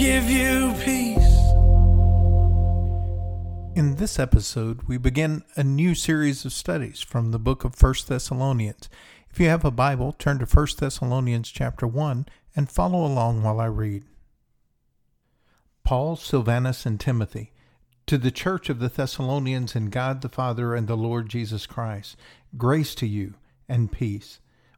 give you peace. In this episode, we begin a new series of studies from the book of 1 Thessalonians. If you have a Bible, turn to 1 Thessalonians chapter 1 and follow along while I read. Paul, Silvanus, and Timothy, to the church of the Thessalonians in God the Father and the Lord Jesus Christ, grace to you and peace.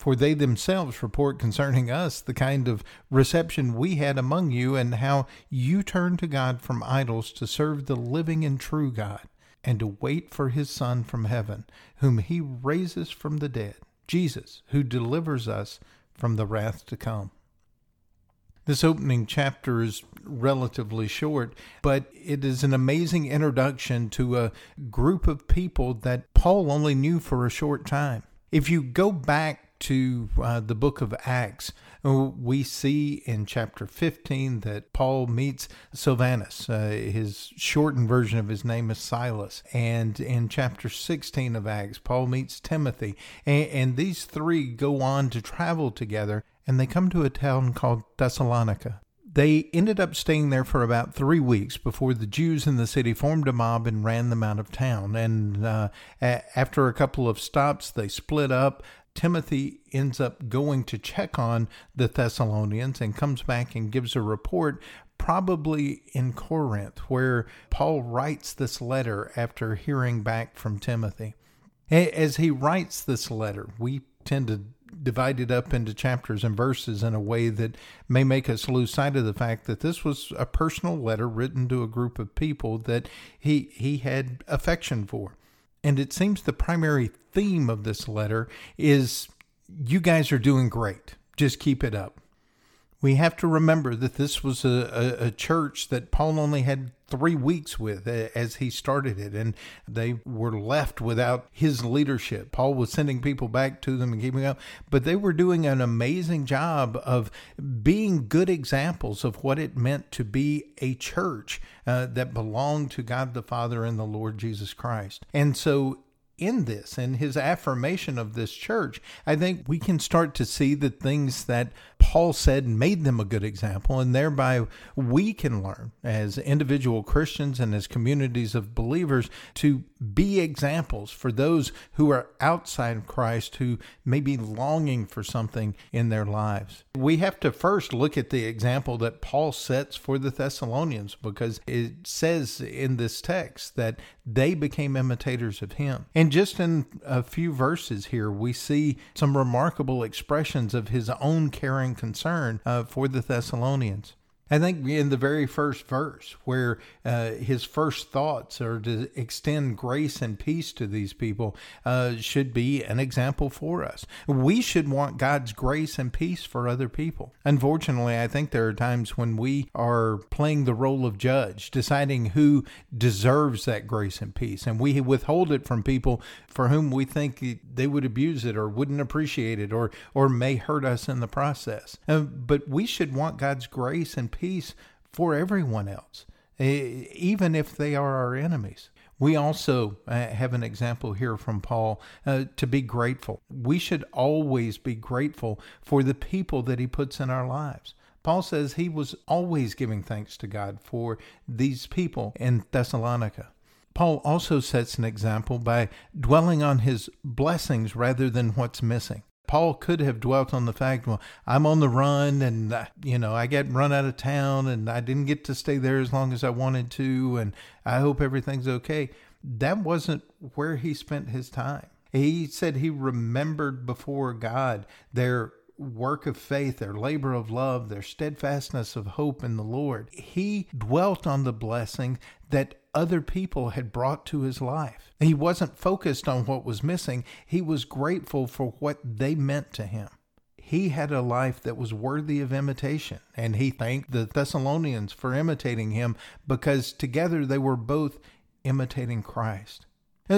for they themselves report concerning us the kind of reception we had among you, and how you turned to God from idols to serve the living and true God, and to wait for his Son from heaven, whom he raises from the dead, Jesus, who delivers us from the wrath to come. This opening chapter is relatively short, but it is an amazing introduction to a group of people that Paul only knew for a short time. If you go back to uh, the book of Acts, uh, we see in chapter 15 that Paul meets Silvanus. Uh, his shortened version of his name is Silas. And in chapter 16 of Acts, Paul meets Timothy. And, and these three go on to travel together and they come to a town called Thessalonica. They ended up staying there for about three weeks before the Jews in the city formed a mob and ran them out of town. And uh, after a couple of stops, they split up. Timothy ends up going to check on the Thessalonians and comes back and gives a report, probably in Corinth, where Paul writes this letter after hearing back from Timothy. As he writes this letter, we tend to divide it up into chapters and verses in a way that may make us lose sight of the fact that this was a personal letter written to a group of people that he he had affection for. And it seems the primary theme of this letter is you guys are doing great. Just keep it up. We have to remember that this was a, a, a, church that Paul only had three weeks with as he started it, and they were left without his leadership. Paul was sending people back to them and keeping up, but they were doing an amazing job of being good examples of what it meant to be a church uh, that belonged to God the Father and the Lord Jesus Christ. And so in this in his affirmation of this church, I think we can start to see the things that Paul said and made them a good example, and thereby we can learn as individual Christians and as communities of believers to be examples for those who are outside of Christ who may be longing for something in their lives. We have to first look at the example that Paul sets for the Thessalonians because it says in this text that they became imitators of him. And just in a few verses here, we see some remarkable expressions of his own caring concern uh, for the Thessalonians. I think in the very first verse, where uh, his first thoughts are to extend grace and peace to these people, uh, should be an example for us. We should want God's grace and peace for other people. Unfortunately, I think there are times when we are playing the role of judge, deciding who deserves that grace and peace, and we withhold it from people for whom we think they would abuse it or wouldn't appreciate it or or may hurt us in the process. Uh, but we should want God's grace and peace for everyone else, even if they are our enemies. We also uh, have an example here from Paul uh, to be grateful. We should always be grateful for the people that he puts in our lives. Paul says he was always giving thanks to God for these people in Thessalonica. Paul also sets an example by dwelling on his blessings rather than what's missing. Paul could have dwelt on the fact, well, I'm on the run and, uh, you know, I got run out of town and I didn't get to stay there as long as I wanted to and I hope everything's okay. That wasn't where he spent his time. He said he remembered before God their work of faith, their labor of love, their steadfastness of hope in the Lord. He dwelt on the blessing that other people had brought to his life. He wasn't focused on what was missing, he was grateful for what they meant to him. He had a life that was worthy of imitation, and he thanked the Thessalonians for imitating him because together they were both imitating Christ.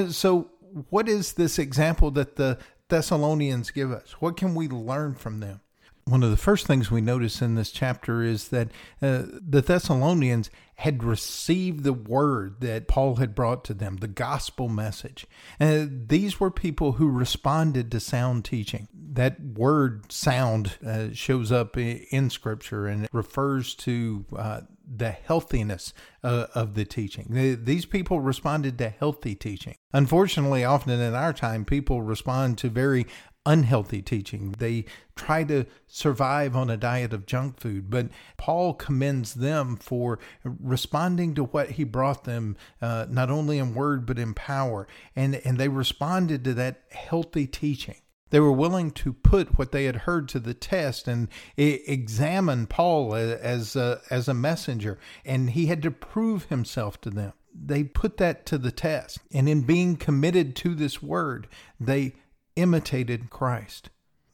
So, what is this example that the Thessalonians give us? What can we learn from them? One of the first things we notice in this chapter is that uh, the Thessalonians had received the word that Paul had brought to them, the gospel message. And these were people who responded to sound teaching. That word sound uh, shows up in scripture and it refers to uh, the healthiness uh, of the teaching. These people responded to healthy teaching. Unfortunately, often in our time, people respond to very unhealthy teaching. They try to survive on a diet of junk food. But Paul commends them for responding to what he brought them, uh, not only in word, but in power. And, and they responded to that healthy teaching. They were willing to put what they had heard to the test and examine Paul as a, as a messenger, and he had to prove himself to them. They put that to the test. And in being committed to this word, they imitated Christ.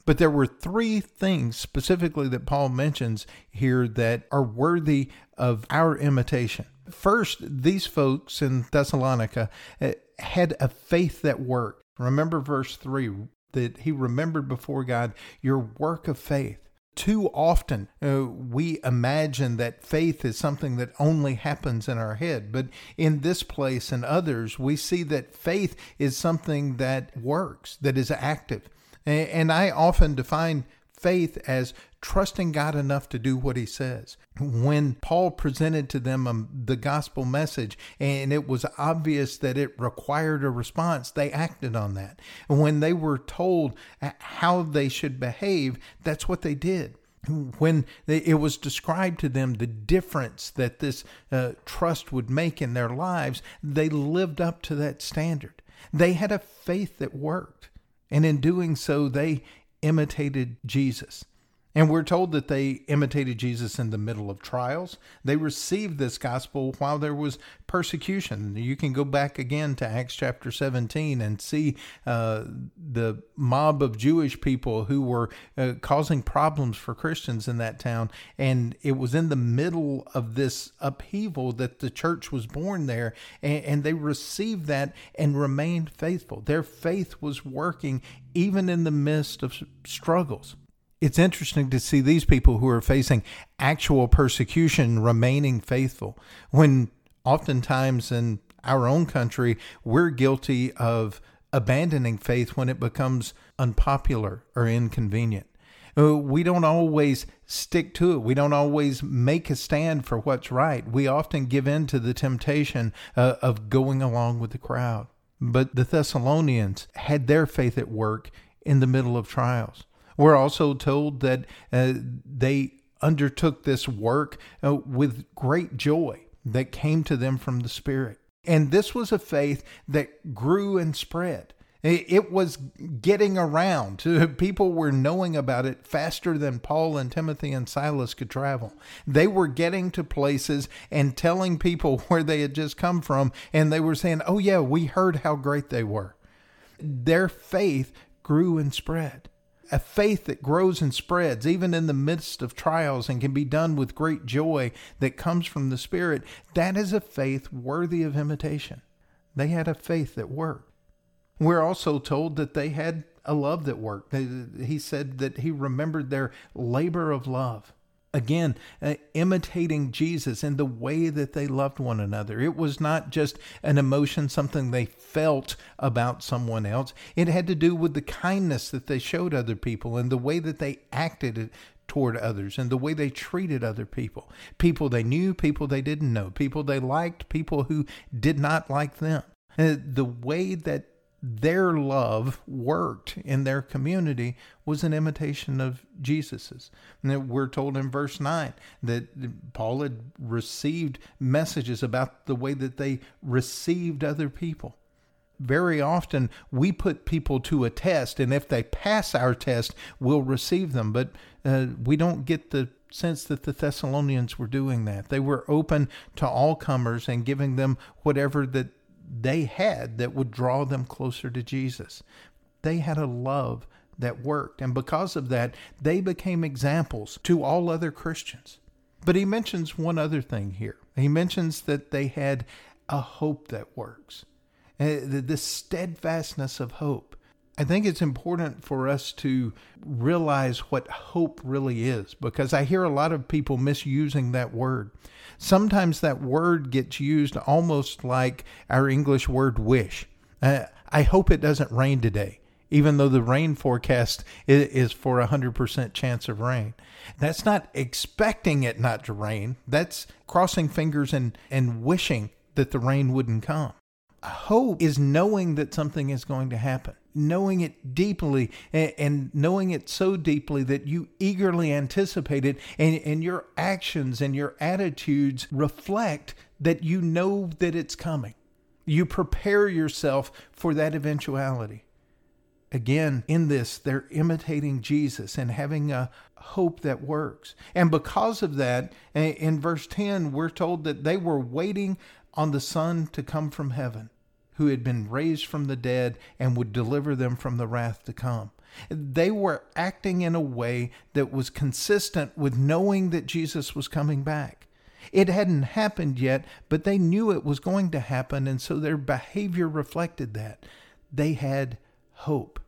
But there were three things specifically that Paul mentions here that are worthy of our imitation. First, these folks in Thessalonica eh, had a faith that worked. Remember verse 3 that he remembered before God your work of faith. Too often, uh, we imagine that faith is something that only happens in our head. But in this place and others, we see that faith is something that works, that is active. And, and I often define faith as trusting God enough to do what he says. When Paul presented to them um, the gospel message and it was obvious that it required a response, they acted on that. When they were told uh, how they should behave, that's what they did when it was described to them the difference that this uh, trust would make in their lives, they lived up to that standard. They had a faith that worked. And in doing so, they imitated Jesus. And we're told that they imitated Jesus in the middle of trials. They received this gospel while there was persecution. You can go back again to Acts chapter 17 and see uh, the mob of Jewish people who were uh, causing problems for Christians in that town. And it was in the middle of this upheaval that the church was born there. And, and they received that and remained faithful. Their faith was working even in the midst of struggles it's interesting to see these people who are facing actual persecution remaining faithful when oftentimes in our own country we're guilty of abandoning faith when it becomes unpopular or inconvenient. Uh, we don't always stick to it. We don't always make a stand for what's right. We often give in to the temptation uh, of going along with the crowd. But the Thessalonians had their faith at work in the middle of trials. We're also told that uh, they undertook this work uh, with great joy that came to them from the Spirit. And this was a faith that grew and spread. It was getting around. People were knowing about it faster than Paul and Timothy and Silas could travel. They were getting to places and telling people where they had just come from, and they were saying, Oh, yeah, we heard how great they were. Their faith grew and spread a faith that grows and spreads even in the midst of trials and can be done with great joy that comes from the Spirit, that is a faith worthy of imitation. They had a faith that worked. We're also told that they had a love that worked. He said that he remembered their labor of love. Again, uh, imitating Jesus in the way that they loved one another. It was not just an emotion, something they felt about someone else. It had to do with the kindness that they showed other people and the way that they acted toward others and the way they treated other people. People they knew, people they didn't know, people they liked, people who did not like them. Uh, the way that their love worked in their community was an imitation of Jesus's. And we're told in verse 9 that Paul had received messages about the way that they received other people. Very often we put people to a test, and if they pass our test, we'll receive them. But uh, we don't get the sense that the Thessalonians were doing that. They were open to all comers and giving them whatever that they had that would draw them closer to Jesus. They had a love that worked. And because of that, they became examples to all other Christians. But he mentions one other thing here. He mentions that they had a hope that works, uh, the steadfastness of hope. I think it's important for us to realize what hope really is because I hear a lot of people misusing that word. Sometimes that word gets used almost like our English word wish. Uh, I hope it doesn't rain today, even though the rain forecast is for a 100% chance of rain. That's not expecting it not to rain, that's crossing fingers and, and wishing that the rain wouldn't come. Hope is knowing that something is going to happen knowing it deeply and, knowing it so deeply that you eagerly anticipate it and, and your actions and your attitudes reflect that you know that it's coming. You prepare yourself for that eventuality. Again, in this, they're imitating Jesus and having a hope that works. And because of that, in verse 10, we're told that they were waiting on the Son to come from heaven who had been raised from the dead and would deliver them from the wrath to come. They were acting in a way that was consistent with knowing that Jesus was coming back. It hadn't happened yet, but they knew it was going to happen, and so their behavior reflected that. They had hope.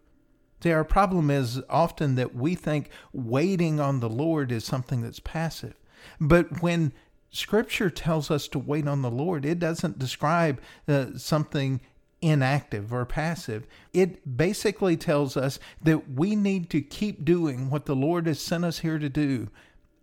See, our problem is often that we think waiting on the Lord is something that's passive. But when Scripture tells us to wait on the Lord. It doesn't describe uh, something inactive or passive. It basically tells us that we need to keep doing what the Lord has sent us here to do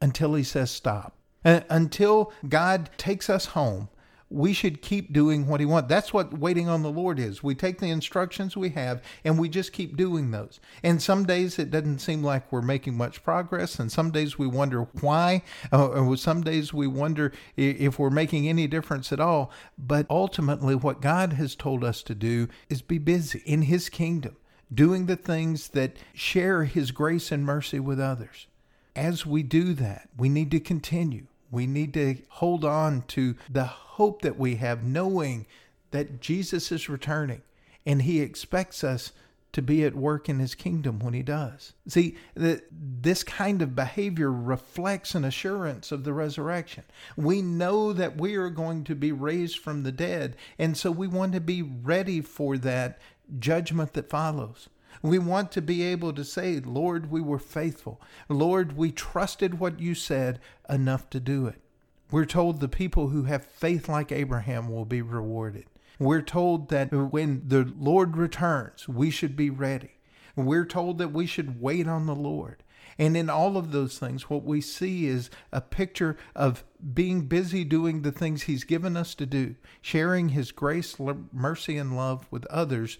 until He says stop. Uh, until God takes us home we should keep doing what he wants. That's what waiting on the Lord is. We take the instructions we have and we just keep doing those. And some days it doesn't seem like we're making much progress, and some days we wonder why, uh, or some days we wonder if we're making any difference at all. But ultimately, what God has told us to do is be busy in his kingdom, doing the things that share his grace and mercy with others. As we do that, we need to continue we need to hold on to the hope that we have, knowing that Jesus is returning and he expects us to be at work in his kingdom when he does. See, the, this kind of behavior reflects an assurance of the resurrection. We know that we are going to be raised from the dead, and so we want to be ready for that judgment that follows. We want to be able to say, Lord, we were faithful. Lord, we trusted what you said enough to do it. We're told the people who have faith like Abraham will be rewarded. We're told that when the Lord returns, we should be ready. We're told that we should wait on the Lord. And in all of those things, what we see is a picture of being busy doing the things He's given us to do, sharing His grace, mercy, and love with others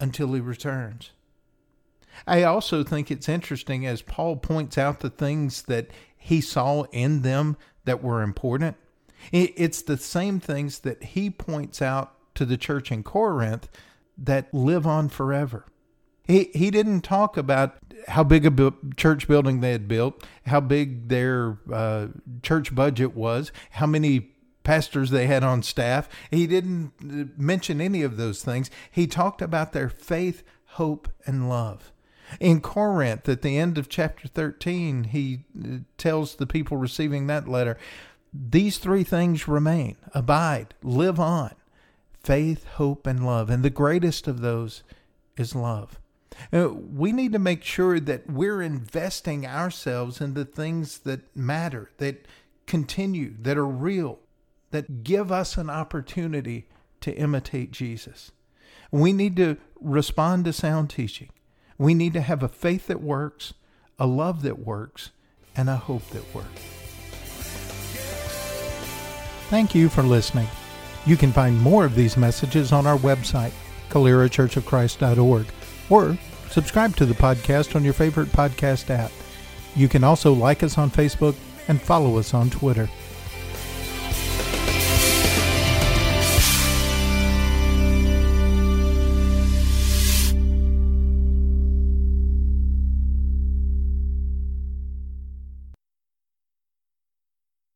until he returns. I also think it's interesting as Paul points out the things that he saw in them that were important. It's the same things that he points out to the church in Corinth that live on forever. He, he didn't talk about how big a church building they had built, how big their uh, church budget was, how many pastors they had on staff. He didn't uh, mention any of those things. He talked about their faith, hope, and love. In Corinth, at the end of chapter 13, he uh, tells the people receiving that letter, These three things remain abide, live on faith, hope, and love. And the greatest of those is love. Uh, we need to make sure that we're investing ourselves in the things that matter, that continue, that are real, that give us an opportunity to imitate Jesus. We need to respond to sound teaching. We need to have a faith that works, a love that works, and a hope that works. Thank you for listening. You can find more of these messages on our website, calerachurchofchrist.org, or subscribe to the podcast on your favorite podcast app. You can also like us on Facebook and follow us on Twitter.